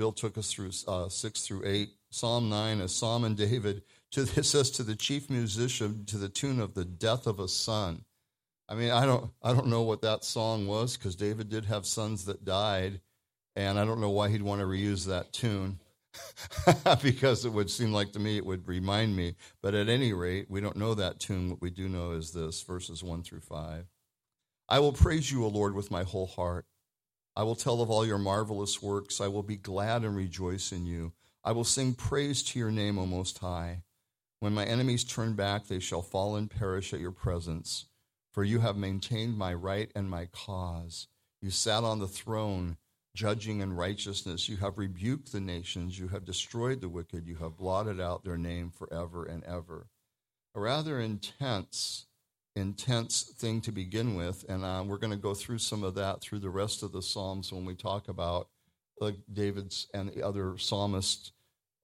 Bill took us through uh, 6 through 8. Psalm 9, a psalm in David, to, this says, to the chief musician, to the tune of the death of a son. I mean, I don't, I don't know what that song was because David did have sons that died, and I don't know why he'd want to reuse that tune. because it would seem like to me it would remind me. But at any rate, we don't know that tune. What we do know is this verses 1 through 5. I will praise you, O Lord, with my whole heart. I will tell of all your marvelous works. I will be glad and rejoice in you. I will sing praise to your name, O Most High. When my enemies turn back, they shall fall and perish at your presence. For you have maintained my right and my cause. You sat on the throne judging in righteousness. You have rebuked the nations. You have destroyed the wicked. You have blotted out their name forever and ever. A rather intense, intense thing to begin with. And uh, we're going to go through some of that through the rest of the Psalms when we talk about uh, David's and the other psalmists'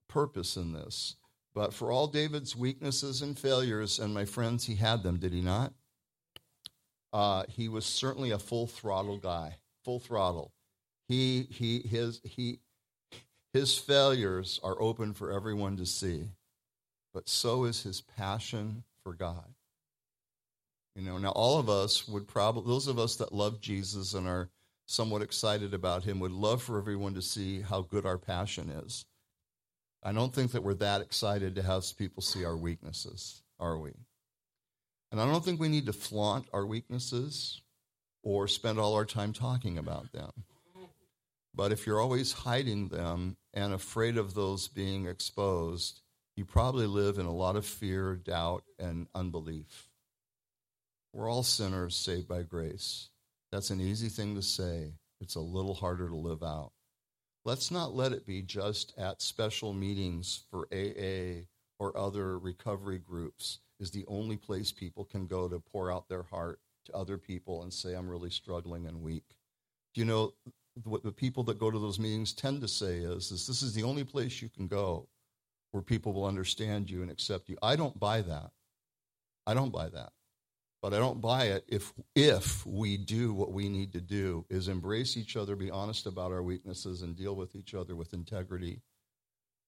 purpose in this. But for all David's weaknesses and failures, and my friends, he had them, did he not? Uh, he was certainly a full throttle guy, full throttle. He, he, his, he, his failures are open for everyone to see, but so is his passion for God. You know, now all of us would probably, those of us that love Jesus and are somewhat excited about him, would love for everyone to see how good our passion is. I don't think that we're that excited to have people see our weaknesses, are we? And I don't think we need to flaunt our weaknesses or spend all our time talking about them. But if you're always hiding them and afraid of those being exposed, you probably live in a lot of fear, doubt, and unbelief. We're all sinners saved by grace. That's an easy thing to say. It's a little harder to live out. Let's not let it be just at special meetings for AA or other recovery groups is the only place people can go to pour out their heart to other people and say, I'm really struggling and weak. Do you know, what the people that go to those meetings tend to say is, is this is the only place you can go where people will understand you and accept you. I don't buy that. I don't buy that. But I don't buy it if if we do what we need to do is embrace each other, be honest about our weaknesses and deal with each other with integrity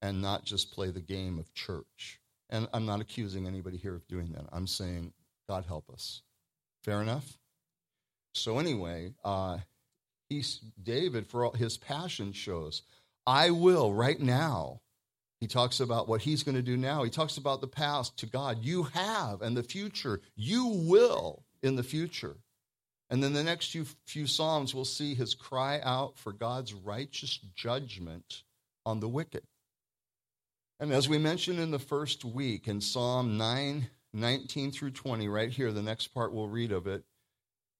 and not just play the game of church. And I'm not accusing anybody here of doing that. I'm saying God help us. Fair enough? So anyway, uh, he's David for all his passion shows. I will right now. He talks about what he's going to do now. He talks about the past to God. You have, and the future. You will in the future. And then the next few, few Psalms, we'll see his cry out for God's righteous judgment on the wicked. And as we mentioned in the first week in Psalm 9, 19 through 20, right here, the next part we'll read of it,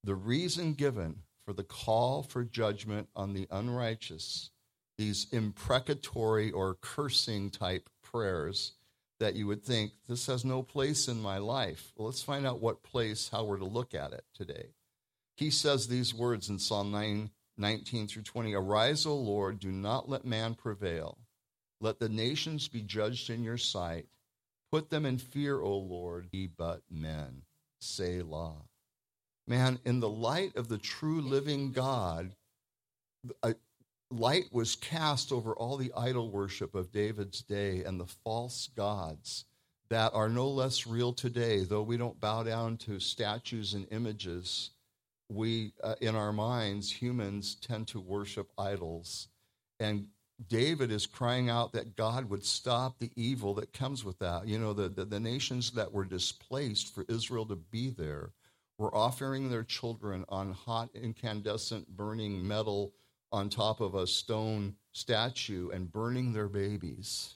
the reason given for the call for judgment on the unrighteous, these imprecatory or cursing type prayers that you would think this has no place in my life. Well, let's find out what place, how we're to look at it today. He says these words in Psalm 9, 19 through 20 Arise, O Lord, do not let man prevail. Let the nations be judged in your sight. Put them in fear, O Lord, be but men. Selah. Man, in the light of the true living God, light was cast over all the idol worship of David's day and the false gods that are no less real today, though we don't bow down to statues and images. We, uh, in our minds, humans tend to worship idols. And David is crying out that God would stop the evil that comes with that. You know, the, the, the nations that were displaced for Israel to be there were offering their children on hot, incandescent, burning metal on top of a stone statue and burning their babies,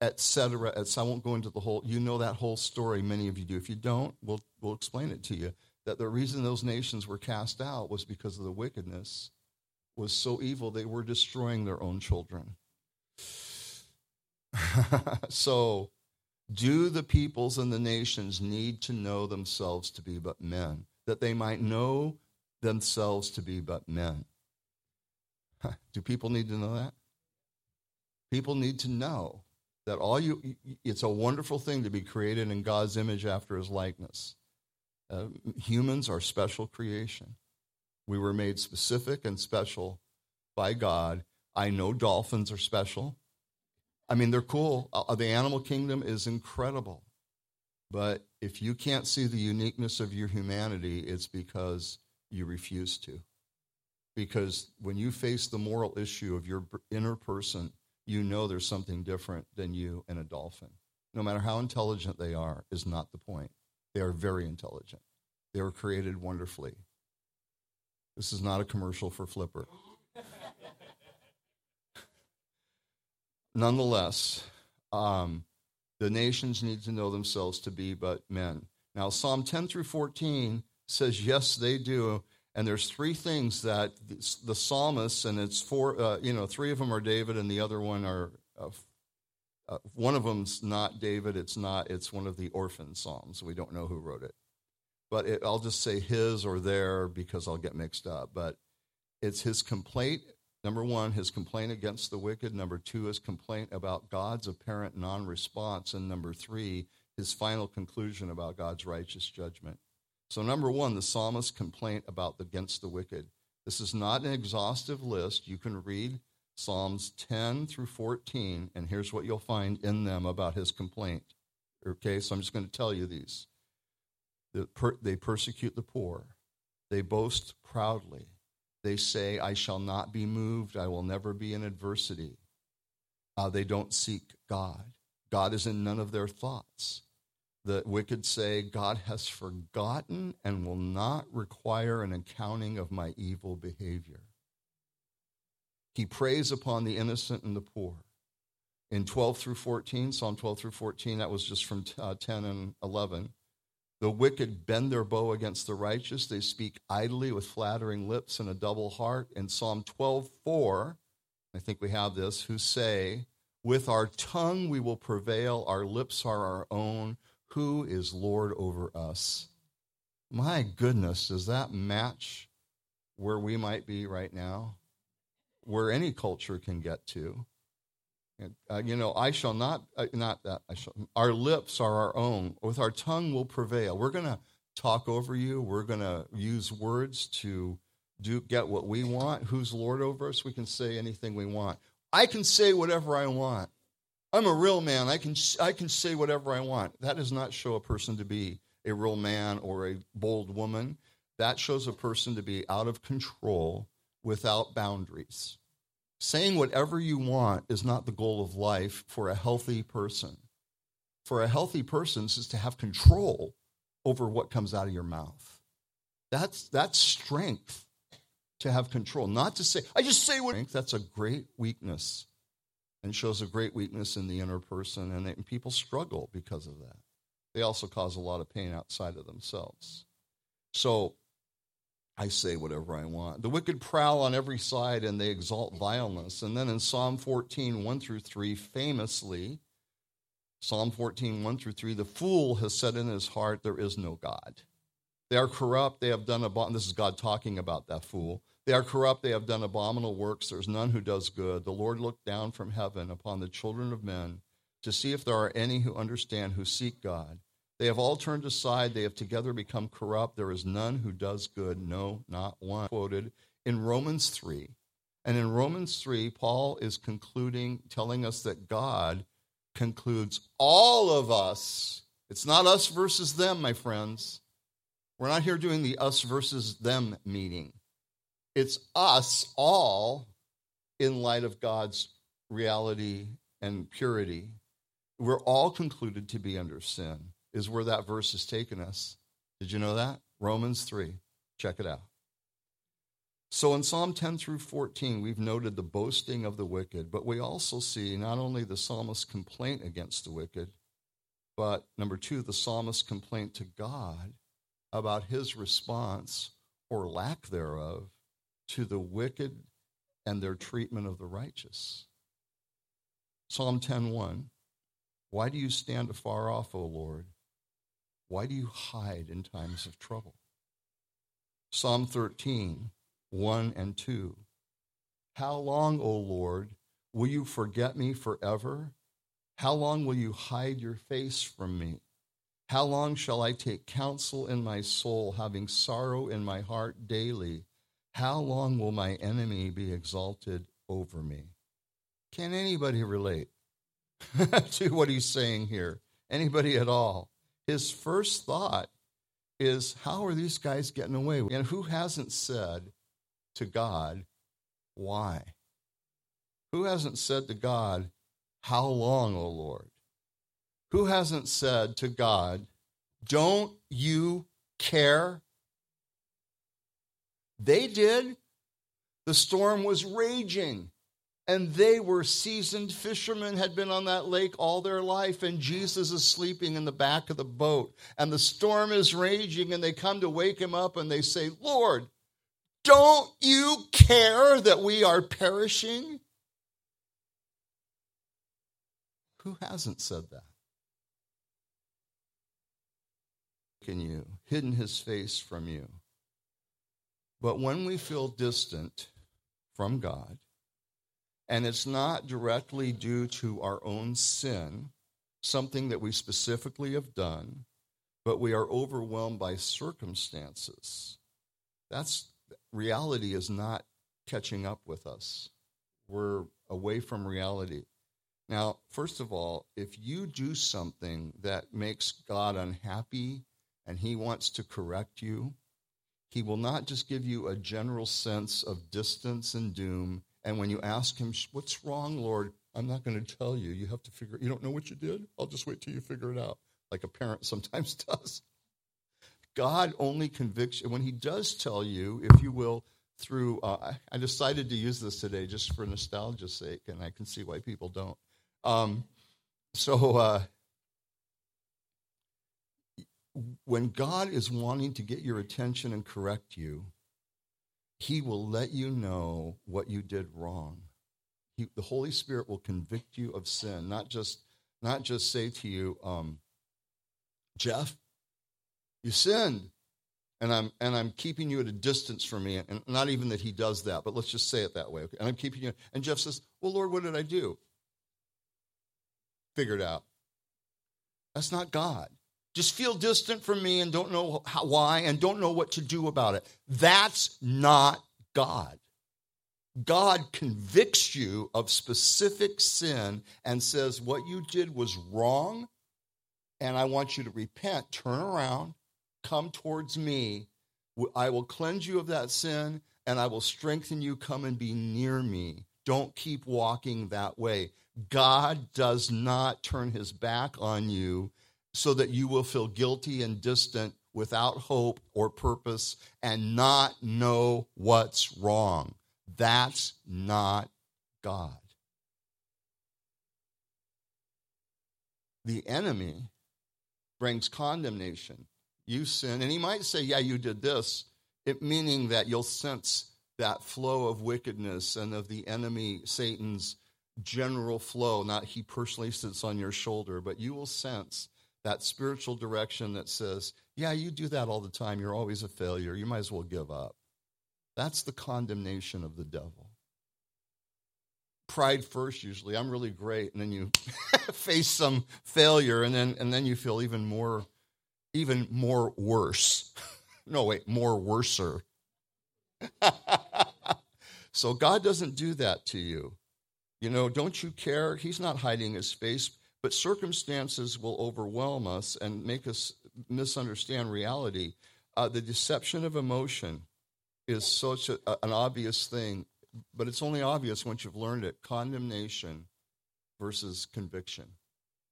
etc. I won't go into the whole, you know that whole story, many of you do. If you don't, we'll, we'll explain it to you. That the reason those nations were cast out was because of the wickedness was so evil they were destroying their own children. so do the peoples and the nations need to know themselves to be but men, that they might know themselves to be but men? Do people need to know that? People need to know that all you, it's a wonderful thing to be created in God's image after his likeness. Uh, humans are special creation. We were made specific and special by God. I know dolphins are special. I mean, they're cool. Uh, the animal kingdom is incredible. But if you can't see the uniqueness of your humanity, it's because you refuse to. Because when you face the moral issue of your inner person, you know there's something different than you and a dolphin. No matter how intelligent they are, is not the point. They are very intelligent. They were created wonderfully. This is not a commercial for Flipper. Nonetheless, um, the nations need to know themselves to be but men. Now, Psalm 10 through 14 says, yes, they do. And there's three things that the psalmists, and it's four, uh, you know, three of them are David, and the other one are, uh, uh, one of them's not David. It's not, it's one of the orphan psalms. We don't know who wrote it. But it, I'll just say his or their because I'll get mixed up. But it's his complaint Number one, his complaint against the wicked. Number two, his complaint about God's apparent non response. And number three, his final conclusion about God's righteous judgment. So, number one, the psalmist's complaint about against the wicked. This is not an exhaustive list. You can read Psalms 10 through 14, and here's what you'll find in them about his complaint. Okay, so I'm just going to tell you these. They persecute the poor, they boast proudly, they say, I shall not be moved. I will never be in adversity. Uh, they don't seek God. God is in none of their thoughts. The wicked say, God has forgotten and will not require an accounting of my evil behavior. He preys upon the innocent and the poor. In 12 through 14, Psalm 12 through 14, that was just from uh, 10 and 11. The wicked bend their bow against the righteous. They speak idly with flattering lips and a double heart. In Psalm 12, 4, I think we have this, who say, With our tongue we will prevail, our lips are our own. Who is Lord over us? My goodness, does that match where we might be right now? Where any culture can get to? Uh, you know, I shall not, uh, not that, I shall, our lips are our own. With our tongue we'll prevail. We're going to talk over you. We're going to use words to do get what we want. Who's Lord over us? We can say anything we want. I can say whatever I want. I'm a real man. I can, I can say whatever I want. That does not show a person to be a real man or a bold woman. That shows a person to be out of control without boundaries. Saying whatever you want is not the goal of life for a healthy person. For a healthy person is to have control over what comes out of your mouth. That's, that's strength to have control. Not to say, I just say what. I think. That's a great weakness and shows a great weakness in the inner person. And, and people struggle because of that. They also cause a lot of pain outside of themselves. So I say whatever I want. The wicked prowl on every side and they exalt vileness. And then in Psalm 14, 1 through 3, famously, Psalm 14, 1 through 3, the fool has said in his heart, There is no God. They are corrupt. They have done abominable. This is God talking about that fool. They are corrupt. They have done abominable works. There's none who does good. The Lord looked down from heaven upon the children of men to see if there are any who understand, who seek God. They have all turned aside. They have together become corrupt. There is none who does good, no, not one. Quoted in Romans 3. And in Romans 3, Paul is concluding, telling us that God concludes all of us. It's not us versus them, my friends. We're not here doing the us versus them meeting. It's us all in light of God's reality and purity. We're all concluded to be under sin is where that verse has taken us. Did you know that? Romans 3. Check it out. So in Psalm 10 through 14, we've noted the boasting of the wicked, but we also see not only the psalmist's complaint against the wicked, but number two, the psalmist's complaint to God about his response or lack thereof to the wicked and their treatment of the righteous. Psalm 10:1 Why do you stand afar off, O Lord? Why do you hide in times of trouble? Psalm 13, 1 and 2. How long, O Lord, will you forget me forever? How long will you hide your face from me? How long shall I take counsel in my soul, having sorrow in my heart daily? How long will my enemy be exalted over me. Can anybody relate to what he's saying here? Anybody at all? His first thought is, How are these guys getting away? And who hasn't said to God, Why? Who hasn't said to God, How long, O Lord? Who hasn't said to God, Don't you care? They did. The storm was raging, and they were seasoned fishermen, had been on that lake all their life, and Jesus is sleeping in the back of the boat, and the storm is raging, and they come to wake him up, and they say, Lord, don't you care that we are perishing? Who hasn't said that? Can you, hidden his face from you. But when we feel distant from God, and it's not directly due to our own sin, something that we specifically have done, but we are overwhelmed by circumstances. That's reality is not catching up with us. We're away from reality. Now, first of all, if you do something that makes God unhappy and he wants to correct you, he will not just give you a general sense of distance and doom. And when you ask him, What's wrong, Lord? I'm not going to tell you. You have to figure You don't know what you did? I'll just wait till you figure it out, like a parent sometimes does. God only convicts you. When he does tell you, if you will, through, uh, I decided to use this today just for nostalgia's sake, and I can see why people don't. Um, so uh, when God is wanting to get your attention and correct you, He will let you know what you did wrong. He, the Holy Spirit will convict you of sin, not just not just say to you, um, Jeff, you sinned, and I'm and I'm keeping you at a distance from me, and not even that He does that, but let's just say it that way. Okay? And I'm keeping you. And Jeff says, Well, Lord, what did I do? figured out. That's not God. Just feel distant from me and don't know how, why and don't know what to do about it. That's not God. God convicts you of specific sin and says, What you did was wrong, and I want you to repent, turn around, come towards me. I will cleanse you of that sin, and I will strengthen you. Come and be near me. Don't keep walking that way. God does not turn his back on you so that you will feel guilty and distant without hope or purpose and not know what's wrong. That's not God. The enemy brings condemnation. You sin, and he might say, Yeah, you did this, it meaning that you'll sense that flow of wickedness and of the enemy, Satan's general flow, not he personally sits on your shoulder, but you will sense that spiritual direction that says, yeah, you do that all the time. You're always a failure. You might as well give up. That's the condemnation of the devil. Pride first, usually. I'm really great. And then you face some failure, and then, and then you feel even more, even more worse. no, wait, more worser. so God doesn't do that to you. You know, don't you care? He's not hiding his face, but circumstances will overwhelm us and make us misunderstand reality. Uh, the deception of emotion is such a, an obvious thing, but it's only obvious once you've learned it. Condemnation versus conviction.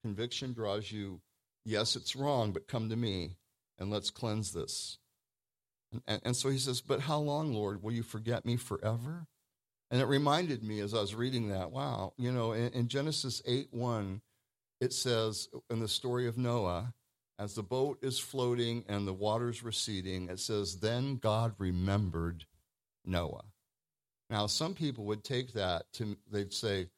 Conviction draws you, yes, it's wrong, but come to me and let's cleanse this. And, and, so he says, But how long, Lord? Will you forget me forever? And it reminded me as I was reading that, wow, you know, in, in Genesis 8 1, it says in the story of Noah, as the boat is floating and the water's receding, it says, Then God remembered Noah. Now, some people would take that to, they'd say,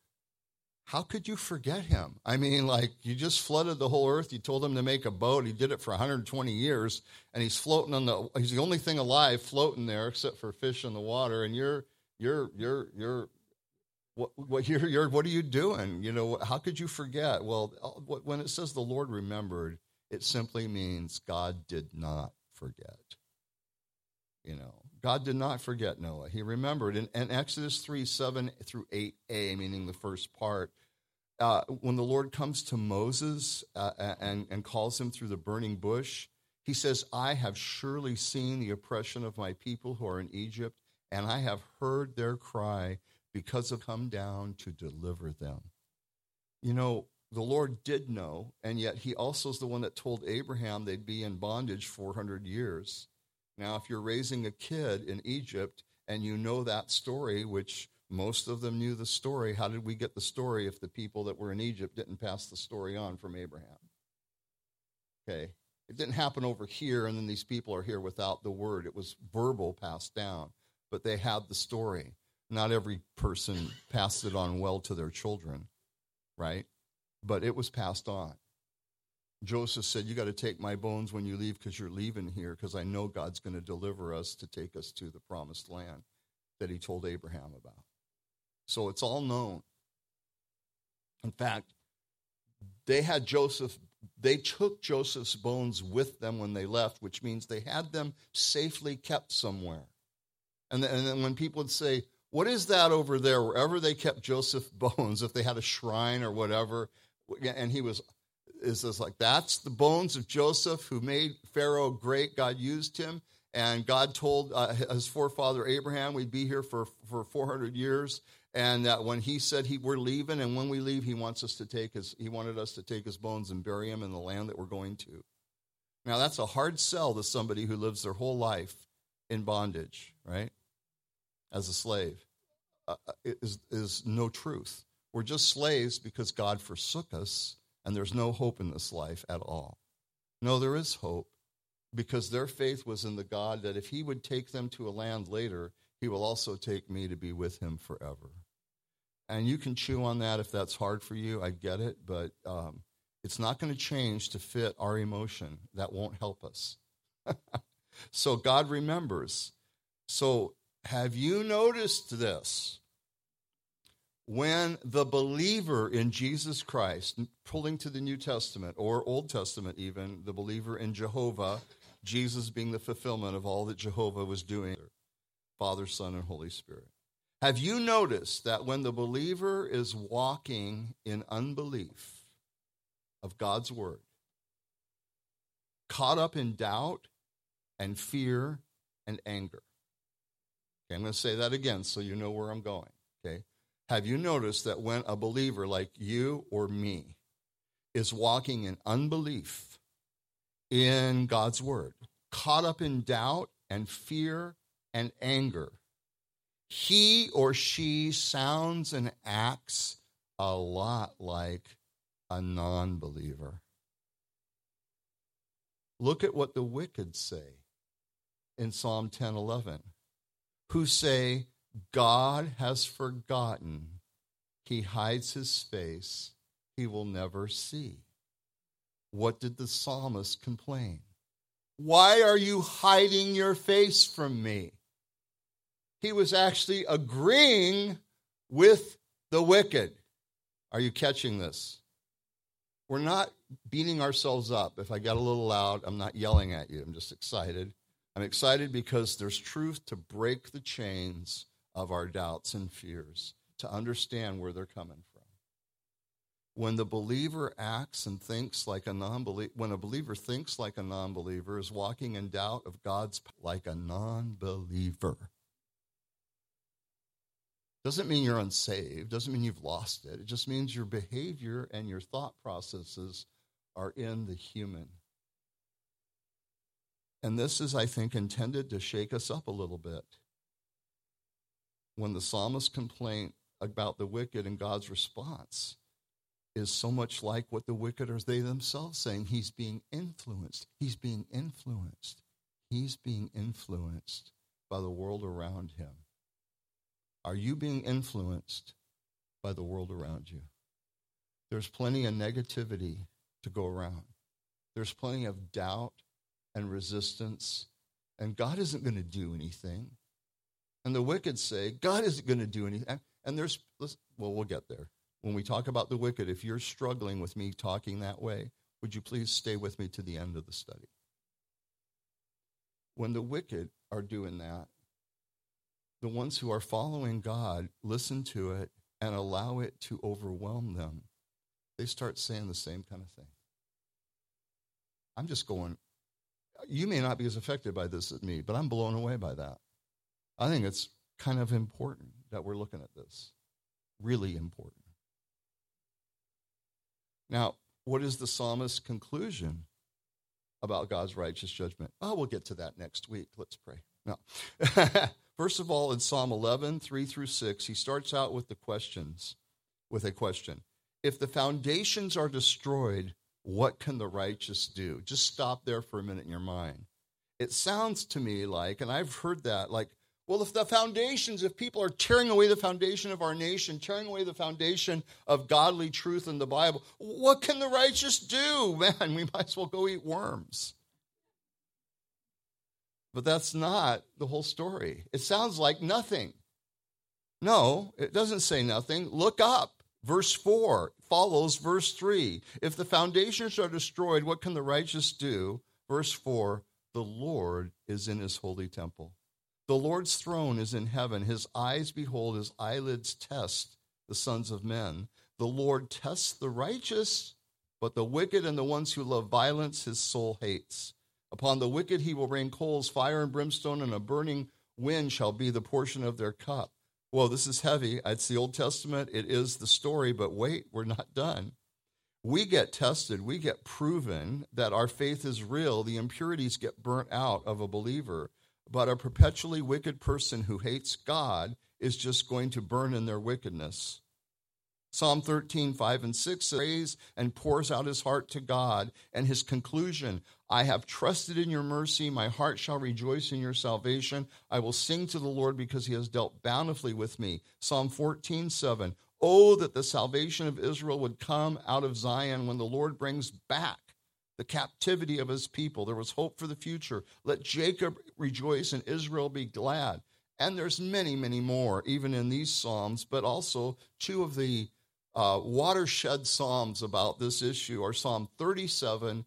How could you forget him? I mean, like, you just flooded the whole earth. You told him to make a boat. He did it for 120 years, and he's floating on the, he's the only thing alive floating there except for fish in the water, and you're, you're you're you're what, what you're, you're what are you doing you know how could you forget well uh, when it says the lord remembered it simply means god did not forget you know God did not forget Noah. He remembered. In, in Exodus 3 7 through 8a, meaning the first part, uh, when the Lord comes to Moses uh, and, and calls him through the burning bush, he says, I have surely seen the oppression of my people who are in Egypt, and I have heard their cry because of come down to deliver them. You know, the Lord did know, and yet he also is the one that told Abraham they'd be in bondage 400 years. Now, if you're raising a kid in Egypt and you know that story, which most of them knew the story, how did we get the story if the people that were in Egypt didn't pass the story on from Abraham? Okay. It didn't happen over here and then these people are here without the word. It was verbal passed down, but they had the story. Not every person passed it on well to their children, right? But it was passed on. Joseph said, You got to take my bones when you leave because you're leaving here because I know God's going to deliver us to take us to the promised land that he told Abraham about. So it's all known. In fact, they had Joseph, they took Joseph's bones with them when they left, which means they had them safely kept somewhere. And then, and then when people would say, What is that over there? Wherever they kept Joseph's bones, if they had a shrine or whatever, and he was is this like that's the bones of Joseph who made Pharaoh great. God used him, and God told uh, his forefather Abraham we'd be here for for 400 years, and that when he said he we're leaving, and when we leave, he wants us to take his he wanted us to take his bones and bury him in the land that we're going to. Now that's a hard sell to somebody who lives their whole life in bondage, right? As a slave, uh, uh is is no truth. We're just slaves because God forsook us and there's no hope in this life at all. No, there is hope because their faith was in the God that if he would take them to a land later, he will also take me to be with him forever. And you can chew on that if that's hard for you. I get it, but um, it's not going to change to fit our emotion. That won't help us. so God remembers. So have you noticed this? when the believer in Jesus Christ, pulling to the New Testament or Old Testament even, the believer in Jehovah, Jesus being the fulfillment of all that Jehovah was doing, Father, Son, and Holy Spirit. Have you noticed that when the believer is walking in unbelief of God's word, caught up in doubt and fear and anger? Okay, I'm going to say that again so you know where I'm going. Okay. Have you noticed that when a believer like you or me is walking in unbelief in God's word, caught up in doubt and fear and anger, he or she sounds and acts a lot like a non believer. Look at what the wicked say in Psalm 10 11, who say, God has forgotten. He hides his face. He will never see. What did the psalmist complain? Why are you hiding your face from me? He was actually agreeing with the wicked. Are you catching this? We're not beating ourselves up. If I get a little loud, I'm not yelling at you. I'm just excited. I'm excited because there's truth to break the chains of our doubts and fears, to understand where they're coming from. When the believer acts and thinks like a non-believer, when a believer thinks like a non-believer, is walking in doubt of God's like a non-believer. Doesn't mean you're unsaved, doesn't mean you've lost it. It just means your behavior and your thought processes are in the human. And this is, I think, intended to shake us up a little bit when the psalmist's complaint about the wicked and God's response is so much like what the wicked are they themselves saying. He's being influenced. He's being influenced. He's being influenced by the world around him. Are you being influenced by the world around you? There's plenty of negativity to go around. There's plenty of doubt and resistance, and God isn't going to do anything. And the wicked say, God isn't going to do anything. And there's, well, we'll get there. When we talk about the wicked, if you're struggling with me talking that way, would you please stay with me to the end of the study? When the wicked are doing that, the ones who are following God listen to it and allow it to overwhelm them, they start saying the same kind of thing. I'm just going, you may not be as affected by this as me, but I'm blown away by that. I think it's kind of important that we're looking at this. Really important. Now, what is the psalmist's conclusion about God's righteous judgment? Oh, we'll get to that next week. Let's pray. No. First of all, in Psalm 11, 3 through 6, he starts out with the questions, with a question. If the foundations are destroyed, what can the righteous do? Just stop there for a minute in your mind. It sounds to me like, and I've heard that, like, well, if the foundations, if people are tearing away the foundation of our nation, tearing away the foundation of godly truth in the Bible, what can the righteous do? Man, we might as well go eat worms. But that's not the whole story. It sounds like nothing. No, it doesn't say nothing. Look up. Verse 4 follows verse 3. If the foundations are destroyed, what can the righteous do? Verse 4 The Lord is in his holy temple. The Lord's throne is in heaven. His eyes behold, his eyelids test the sons of men. The Lord tests the righteous, but the wicked and the ones who love violence his soul hates. Upon the wicked he will rain coals, fire and brimstone, and a burning wind shall be the portion of their cup. Well, this is heavy. It's the Old Testament. It is the story, but wait, we're not done. We get tested, we get proven that our faith is real. The impurities get burnt out of a believer. But a perpetually wicked person who hates God is just going to burn in their wickedness. Psalm 13, 5 and 6 prays and pours out his heart to God. And his conclusion I have trusted in your mercy. My heart shall rejoice in your salvation. I will sing to the Lord because he has dealt bountifully with me. Psalm 14, 7. Oh, that the salvation of Israel would come out of Zion when the Lord brings back the captivity of his people. There was hope for the future. Let Jacob rejoice and Israel be glad. And there's many, many more, even in these Psalms, but also two of the uh, watershed Psalms about this issue are Psalm 37.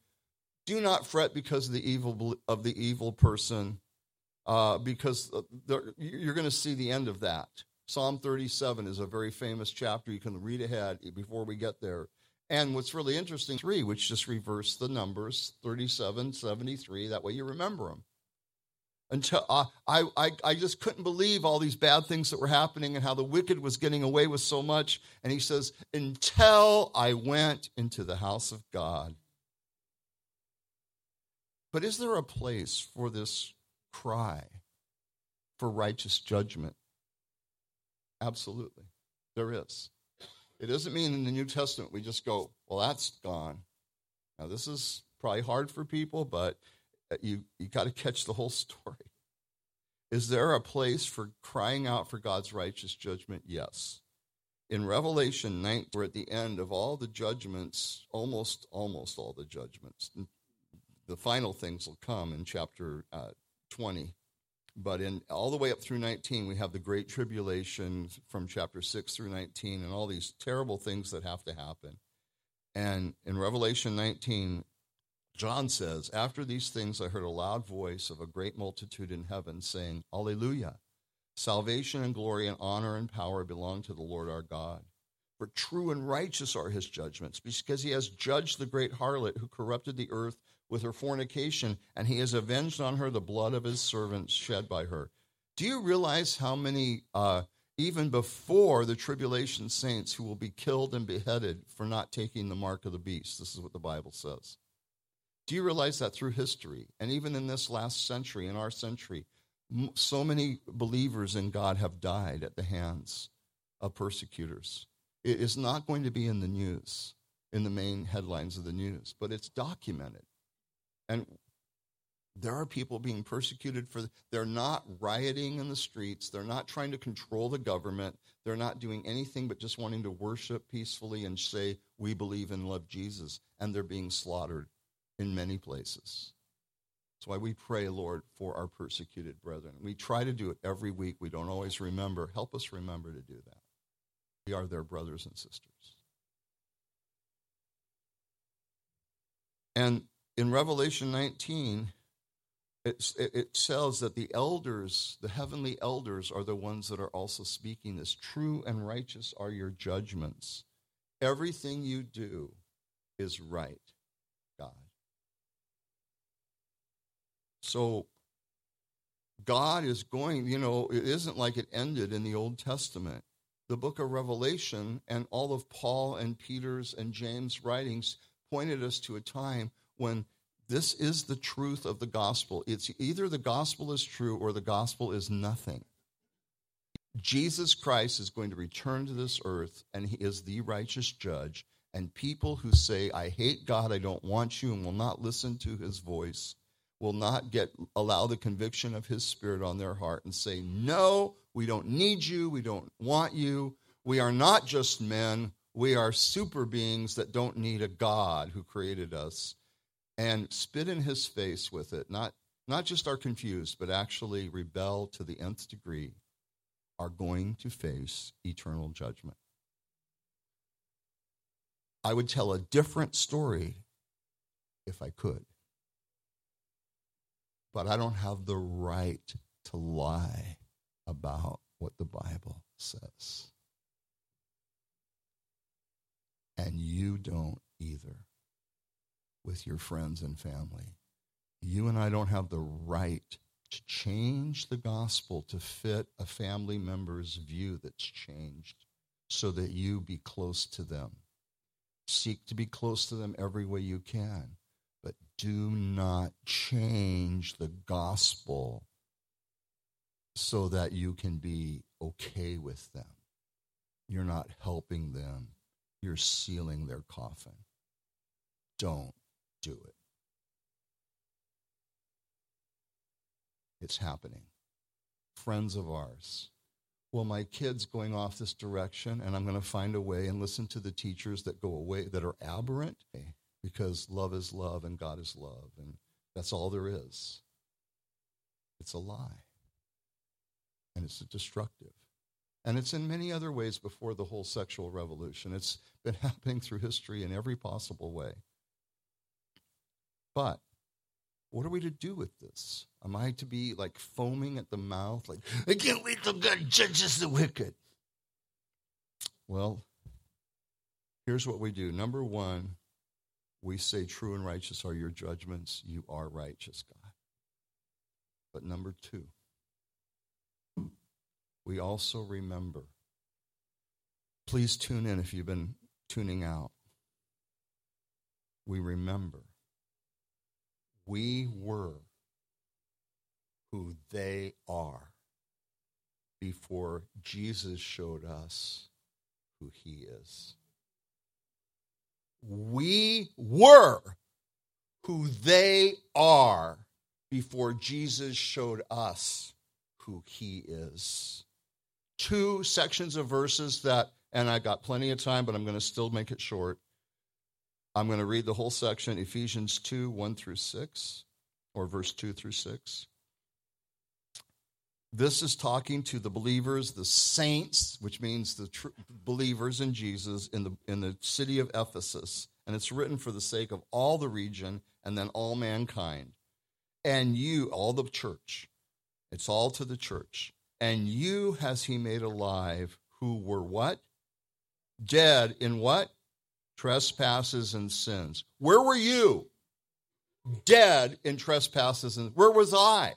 Do not fret because of the evil of the evil person, uh, because uh, you're going to see the end of that. Psalm 37 is a very famous chapter. You can read ahead before we get there. And what's really interesting, three, which just reverse the numbers 37, 73. That way you remember them. Until I, I, I just couldn't believe all these bad things that were happening and how the wicked was getting away with so much. And he says, Until I went into the house of God. But is there a place for this cry for righteous judgment? Absolutely, there is. It doesn't mean in the New Testament we just go, well, that's gone. Now, this is probably hard for people, but you, you got to catch the whole story. Is there a place for crying out for God's righteous judgment? Yes. In Revelation 9, we're at the end of all the judgments, almost, almost all the judgments. The final things will come in chapter uh, 20. But in all the way up through 19, we have the great tribulation from chapter 6 through 19 and all these terrible things that have to happen. And in Revelation 19, John says, After these things, I heard a loud voice of a great multitude in heaven saying, Alleluia! Salvation and glory and honor and power belong to the Lord our God. For true and righteous are his judgments, because he has judged the great harlot who corrupted the earth with her fornication, and he has avenged on her the blood of his servants shed by her. Do you realize how many, uh, even before the tribulation saints, who will be killed and beheaded for not taking the mark of the beast? This is what the Bible says. Do you realize that through history, and even in this last century, in our century, so many believers in God have died at the hands of persecutors? It is not going to be in the news, in the main headlines of the news, but it's documented. And there are people being persecuted for they're not rioting in the streets they're not trying to control the government they're not doing anything but just wanting to worship peacefully and say we believe and love jesus and they're being slaughtered in many places. That's why we pray lord for our persecuted brethren. We try to do it every week. We don't always remember. Help us remember to do that. We are their brothers and sisters. And in Revelation 19, it, it says that the elders, the heavenly elders, are the ones that are also speaking this. True and righteous are your judgments. Everything you do is right, God. So God is going, you know, it isn't like it ended in the Old Testament. The book of Revelation and all of Paul and Peter's and James' writings pointed us to a time when this is the truth of the gospel. It's either the gospel is true or the gospel is nothing. Jesus Christ is going to return to this earth and he is the righteous judge. And people who say, I hate God, I don't want you, and will not listen to his voice, will not get allow the conviction of his spirit on their heart and say, No, we don't need you, we don't want you. We are not just men, we are super beings that don't need a God who created us. And spit in his face with it, not, not just are confused, but actually rebel to the nth degree, are going to face eternal judgment. I would tell a different story if I could but I don't have the right to lie about what the Bible says. And you don't either with your friends and family. You and I don't have the right to change the gospel to fit a family member's view that's changed so that you be close to them. Seek to be close to them every way you can do not change the gospel so that you can be okay with them. You're not helping them, you're sealing their coffin. Don't do it. It's happening. Friends of ours. Well, my kid's going off this direction, and I'm going to find a way and listen to the teachers that go away that are aberrant because love is love and God is love, and that's all there is. It's a lie, and it's destructive. And it's in many other ways before the whole sexual revolution. It's been happening through history in every possible way. But what are we to do with this? Am I to be like foaming at the mouth, like, I can't wait till God judges the wicked? Well, here's what we do. Number one, we say, True and righteous are your judgments. You are righteous, God. But number two, we also remember. Please tune in if you've been tuning out. We remember we were who they are before Jesus showed us who he is we were who they are before Jesus showed us who he is. Two sections of verses that, and I got plenty of time, but I'm going to still make it short. I'm going to read the whole section Ephesians 2 1 through 6, or verse 2 through 6. This is talking to the believers, the saints, which means the tr- believers in Jesus in the, in the city of Ephesus. And it's written for the sake of all the region and then all mankind. And you, all the church, it's all to the church. And you has he made alive who were what? Dead in what? Trespasses and sins. Where were you? Dead in trespasses and where was I?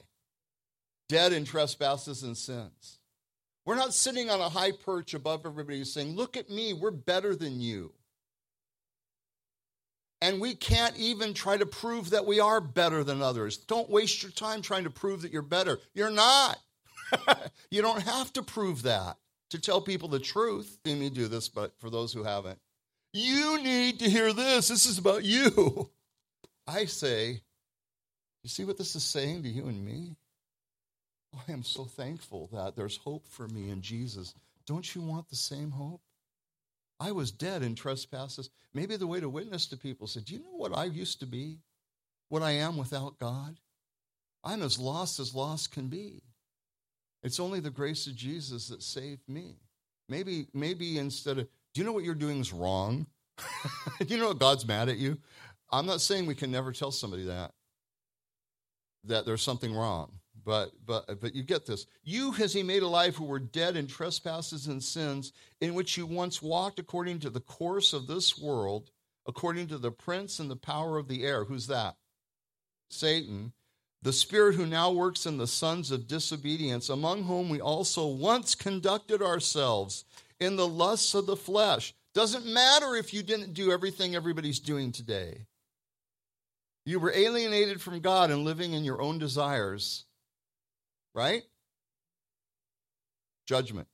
Dead in trespasses and sins. We're not sitting on a high perch above everybody saying, Look at me, we're better than you. And we can't even try to prove that we are better than others. Don't waste your time trying to prove that you're better. You're not. you don't have to prove that to tell people the truth. You me do this, but for those who haven't, you need to hear this. This is about you. I say, you see what this is saying to you and me? I am so thankful that there's hope for me in Jesus. Don't you want the same hope? I was dead in trespasses. Maybe the way to witness to people said, Do you know what I used to be? What I am without God? I'm as lost as lost can be. It's only the grace of Jesus that saved me. Maybe, maybe instead of, do you know what you're doing is wrong? do you know what God's mad at you? I'm not saying we can never tell somebody that. that there's something wrong. But but uh, but you get this. You has he made alive who were dead in trespasses and sins, in which you once walked according to the course of this world, according to the prince and the power of the air. Who's that? Satan. The spirit who now works in the sons of disobedience, among whom we also once conducted ourselves in the lusts of the flesh. Doesn't matter if you didn't do everything everybody's doing today. You were alienated from God and living in your own desires right? Judgment.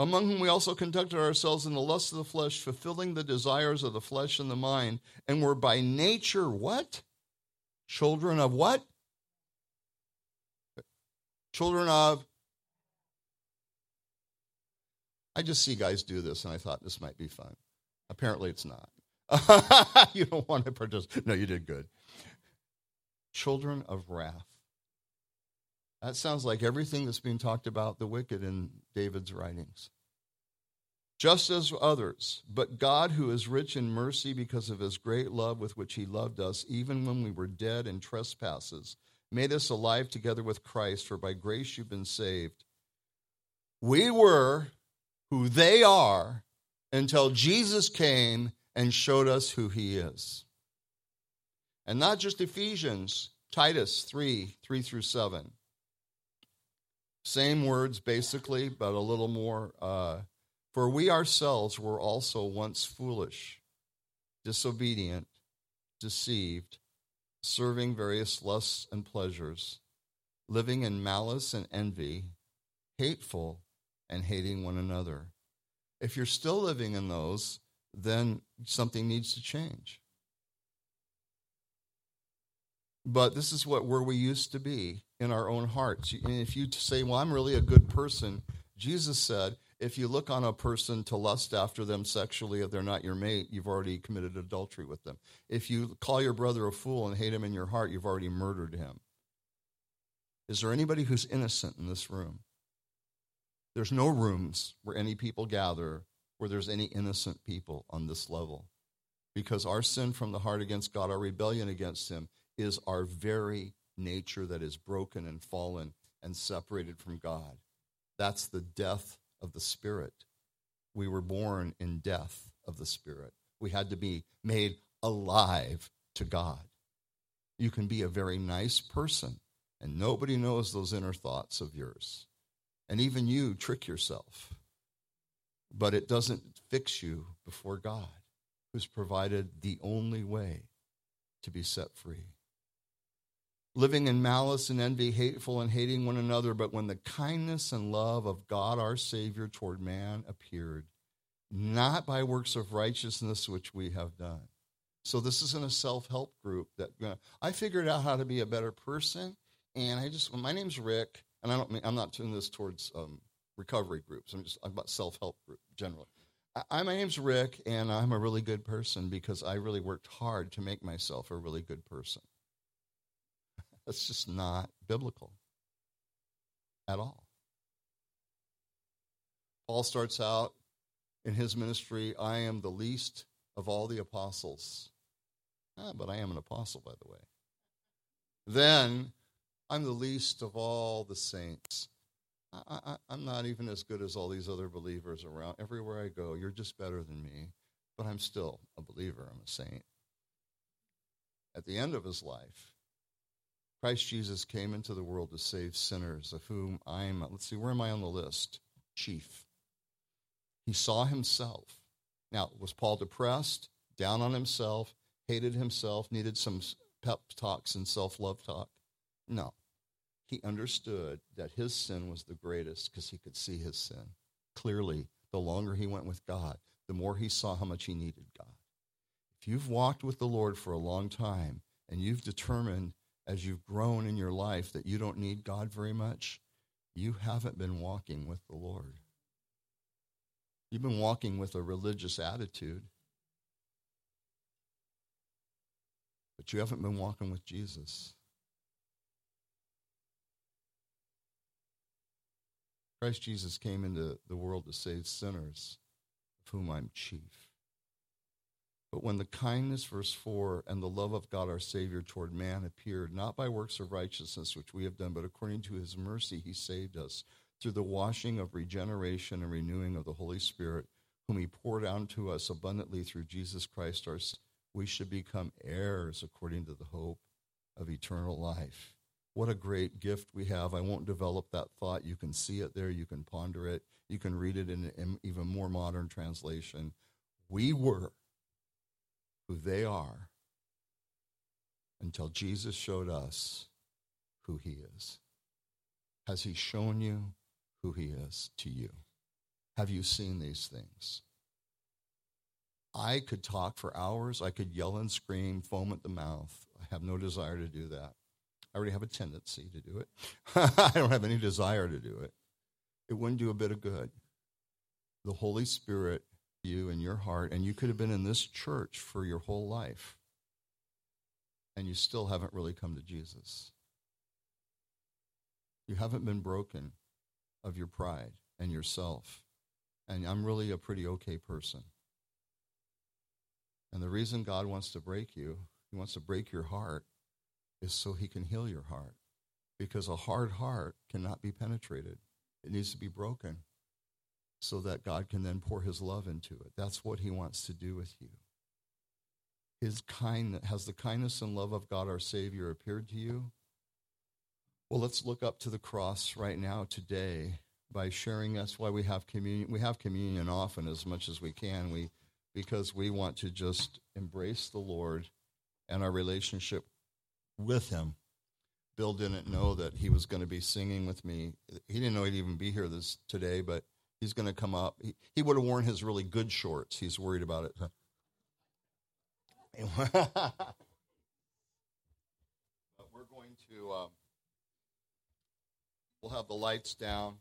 Among whom we also conducted ourselves in the lust of the flesh, fulfilling the desires of the flesh and the mind, and were by nature what? Children of what? Children of. I just see guys do this, and I thought this might be fun. Apparently, it's not. you don't want to participate. No, you did good children of wrath. That sounds like everything that's being talked about the wicked in David's writings. Just as others, but God, who is rich in mercy because of his great love with which he loved us, even when we were dead in trespasses, made us alive together with Christ, for by grace you've been saved. We were who they are until Jesus came and showed us who he is. And not just Ephesians, Titus 3 3 through 7. Same words basically, but a little more. Uh, For we ourselves were also once foolish, disobedient, deceived, serving various lusts and pleasures, living in malice and envy, hateful, and hating one another. If you're still living in those, then something needs to change. But this is what where we used to be in our own hearts. And if you say, "Well, I'm really a good person," Jesus said, if you look on a person to lust after them sexually, if they're not your mate, you've already committed adultery with them. If you call your brother a fool and hate him in your heart, you've already murdered him. Is there anybody who's innocent in this room? There's no rooms where any people gather where there's any innocent people on this level. Because our sin from the heart against God, our rebellion against Him, is our very nature that is broken and fallen and separated from God. That's the death of the Spirit. We were born in death of the Spirit. We had to be made alive to God. You can be a very nice person, and nobody knows those inner thoughts of yours. And even you trick yourself. But it doesn't fix you before God, who's provided the only way to be set free living in malice and envy, hateful and hating one another. But when the kindness and love of God our Savior toward man appeared, not by works of righteousness which we have done. So this isn't a self-help group that you know, I figured out how to be a better person, and I just my name's Rick, and I don't mean I'm not doing this towards um, recovery groups. I'm just I'm about self-help group generally. I, my name's Rick, and I'm a really good person because I really worked hard to make myself a really good person. That's just not biblical at all. Paul starts out in his ministry I am the least of all the apostles. Ah, but I am an apostle, by the way. Then I'm the least of all the saints. I, am not even as good as all these other believers around. Everywhere I go, you're just better than me, but I'm still a believer. I'm a saint. At the end of his life, Christ Jesus came into the world to save sinners, of whom I'm, let's see, where am I on the list? Chief. He saw himself. Now, was Paul depressed, down on himself, hated himself, needed some pep talks and self love talk? No. He understood that his sin was the greatest because he could see his sin. Clearly, the longer he went with God, the more he saw how much he needed God. If you've walked with the Lord for a long time and you've determined as you've grown in your life that you don't need God very much, you haven't been walking with the Lord. You've been walking with a religious attitude, but you haven't been walking with Jesus. Christ Jesus came into the world to save sinners, of whom I'm chief. But when the kindness, verse 4, and the love of God our Savior toward man appeared, not by works of righteousness which we have done, but according to his mercy, he saved us through the washing of regeneration and renewing of the Holy Spirit, whom he poured out to us abundantly through Jesus Christ, our we should become heirs according to the hope of eternal life. What a great gift we have. I won't develop that thought. You can see it there, you can ponder it, you can read it in an even more modern translation. We were who they are until Jesus showed us who he is. Has he shown you who he is to you? Have you seen these things? I could talk for hours. I could yell and scream, foam at the mouth. I have no desire to do that. I already have a tendency to do it. I don't have any desire to do it. It wouldn't do a bit of good. The Holy Spirit you in your heart, and you could have been in this church for your whole life, and you still haven't really come to Jesus. You haven't been broken of your pride and yourself. And I'm really a pretty okay person. And the reason God wants to break you, He wants to break your heart, is so He can heal your heart. Because a hard heart cannot be penetrated, it needs to be broken so that God can then pour his love into it. That's what he wants to do with you. His kind has the kindness and love of God our Savior appeared to you? Well, let's look up to the cross right now today by sharing that's why we have communion. We have communion often as much as we can. We because we want to just embrace the Lord and our relationship with him. Bill didn't know that he was going to be singing with me. He didn't know he'd even be here this today, but He's going to come up. He, he would have worn his really good shorts. He's worried about it. we're going to, um, we'll have the lights down.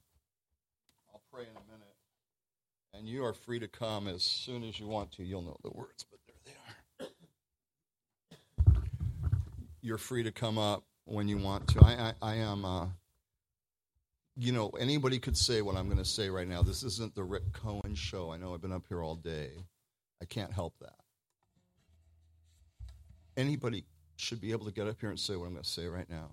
I'll pray in a minute. And you are free to come as soon as you want to. You'll know the words, but there they are. You're free to come up when you want to. I, I, I am. Uh, you know, anybody could say what I'm going to say right now. This isn't the Rick Cohen show. I know I've been up here all day. I can't help that. Anybody should be able to get up here and say what I'm going to say right now.